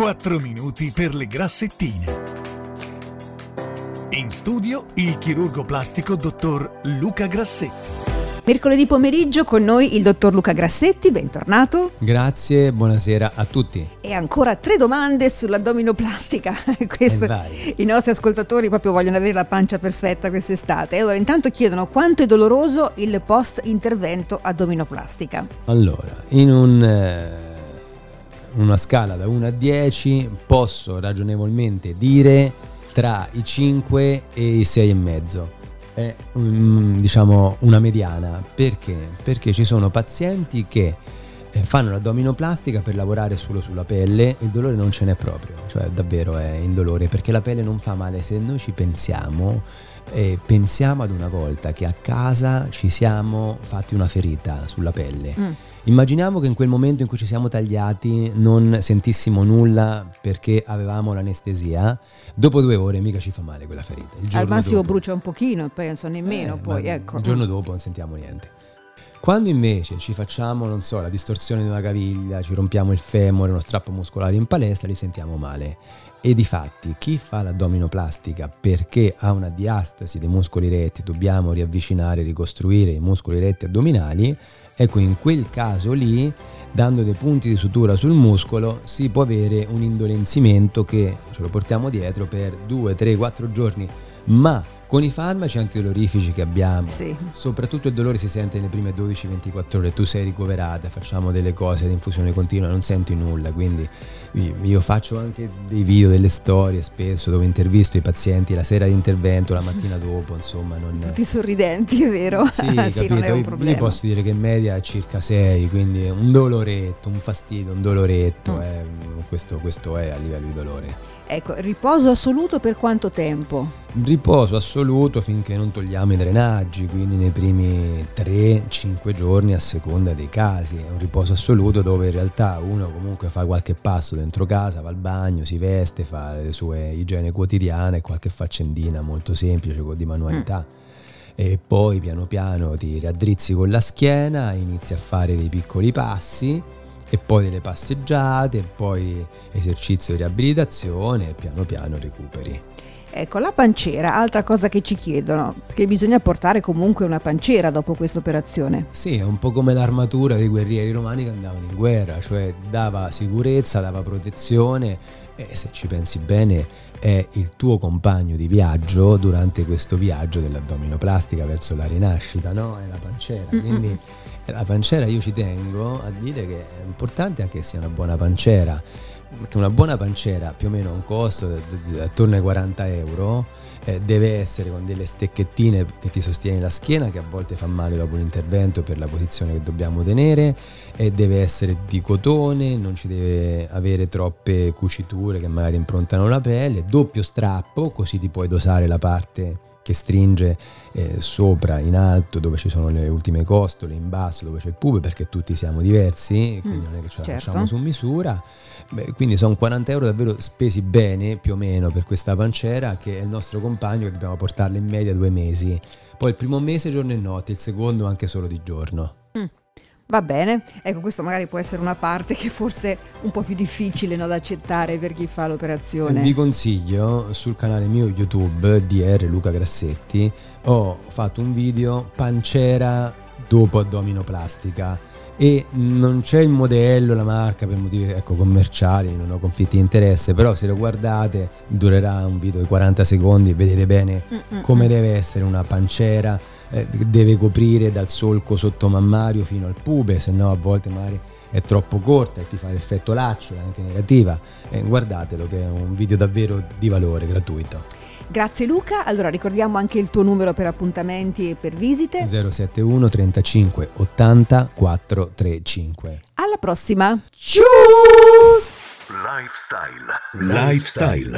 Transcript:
4 minuti per le grassettine. In studio il chirurgo plastico dottor Luca Grassetti. Mercoledì pomeriggio con noi il dottor Luca Grassetti, bentornato. Grazie, buonasera a tutti. E ancora tre domande sull'addominoplastica. Questo, Eh, I nostri ascoltatori proprio vogliono avere la pancia perfetta quest'estate. Allora, intanto chiedono quanto è doloroso il post intervento addominoplastica. Allora, in un, eh, una scala da 1 a 10 posso ragionevolmente dire tra i 5 e i 6 e mezzo. È mm, diciamo una mediana. Perché? Perché ci sono pazienti che eh, fanno l'addominoplastica per lavorare solo sulla pelle e il dolore non ce n'è proprio, cioè davvero è indolore perché la pelle non fa male se noi ci pensiamo e pensiamo ad una volta che a casa ci siamo fatti una ferita sulla pelle. Mm. Immaginiamo che in quel momento in cui ci siamo tagliati non sentissimo nulla perché avevamo l'anestesia, dopo due ore mica ci fa male quella ferita. Il Al massimo dopo- brucia un pochino, penso, nemmeno eh, poi, ecco. Il giorno dopo non sentiamo niente. Quando invece ci facciamo, non so, la distorsione di una caviglia, ci rompiamo il femore, uno strappo muscolare in palestra, li sentiamo male. E di fatti chi fa l'addominoplastica perché ha una diastasi dei muscoli retti, dobbiamo riavvicinare, ricostruire i muscoli retti addominali, ecco in quel caso lì, dando dei punti di sutura sul muscolo, si può avere un indolenzimento che ce lo portiamo dietro per 2, 3, 4 giorni, ma con i farmaci antidolorifici che abbiamo, Sì. soprattutto il dolore si sente nelle prime 12-24 ore, tu sei ricoverata, facciamo delle cose di infusione continua, non senti nulla, quindi io io faccio anche dei video, delle storie spesso dove intervisto i pazienti la sera di intervento, la mattina dopo, insomma, non... Tutti sorridenti, è vero? Sì, non è capito? un Io- Io problema. posso dire che in media è circa 6, quindi un doloretto, un fastidio, un doloretto, Mm. eh, questo, questo è a livello di dolore. Ecco, riposo assoluto per quanto tempo? Riposo assoluto finché non togliamo i drenaggi, quindi nei primi 3-5 giorni a seconda dei casi. È un riposo assoluto dove in realtà uno comunque fa qualche passo dentro casa, va al bagno, si veste, fa le sue igiene quotidiane, qualche faccendina molto semplice di manualità. E poi piano piano ti raddrizzi con la schiena, inizi a fare dei piccoli passi e poi delle passeggiate, e poi esercizio di riabilitazione e piano piano recuperi. Ecco, la panciera, altra cosa che ci chiedono, perché bisogna portare comunque una panciera dopo questa operazione. Sì, è un po' come l'armatura dei guerrieri romani che andavano in guerra, cioè dava sicurezza, dava protezione e se ci pensi bene è il tuo compagno di viaggio durante questo viaggio dell'addominoplastica verso la rinascita, no? È la pancera. Quindi eh, la pancera io ci tengo a dire che è importante anche che sia una buona pancera, che una buona pancera più o meno ha un costo di- attorno ai 40 euro eh, deve essere con delle stecchettine che ti sostieni la schiena che a volte fa male dopo l'intervento per la posizione che dobbiamo tenere e deve essere di cotone, non ci deve avere troppe cuciture che magari improntano la pelle, doppio strappo così ti puoi dosare la parte che stringe eh, sopra, in alto, dove ci sono le ultime costole, in basso dove c'è il pube, perché tutti siamo diversi, quindi Mm, non è che ce la certo. facciamo su misura. Beh, quindi sono 40 euro davvero spesi bene, più o meno, per questa pancera, che è il nostro compagno che dobbiamo portarla in media due mesi. Poi il primo mese giorno e notte, il secondo anche solo di giorno. Va bene, ecco questo magari può essere una parte che forse è un po' più difficile no, da accettare per chi fa l'operazione. Vi consiglio sul canale mio YouTube DR Luca Grassetti. Ho fatto un video pancera dopo addominoplastica. E non c'è il modello, la marca per motivi ecco, commerciali, non ho conflitti di interesse, però se lo guardate durerà un video di 40 secondi, vedete bene Mm-mm. come deve essere una pancera, eh, deve coprire dal solco sottomammario fino al pube, se no a volte magari è troppo corta e ti fa l'effetto laccio, è anche negativa. Eh, guardatelo che è un video davvero di valore, gratuito. Grazie Luca, allora ricordiamo anche il tuo numero per appuntamenti e per visite. 071 35 80 435. Alla prossima! Lifestyle. Lifestyle.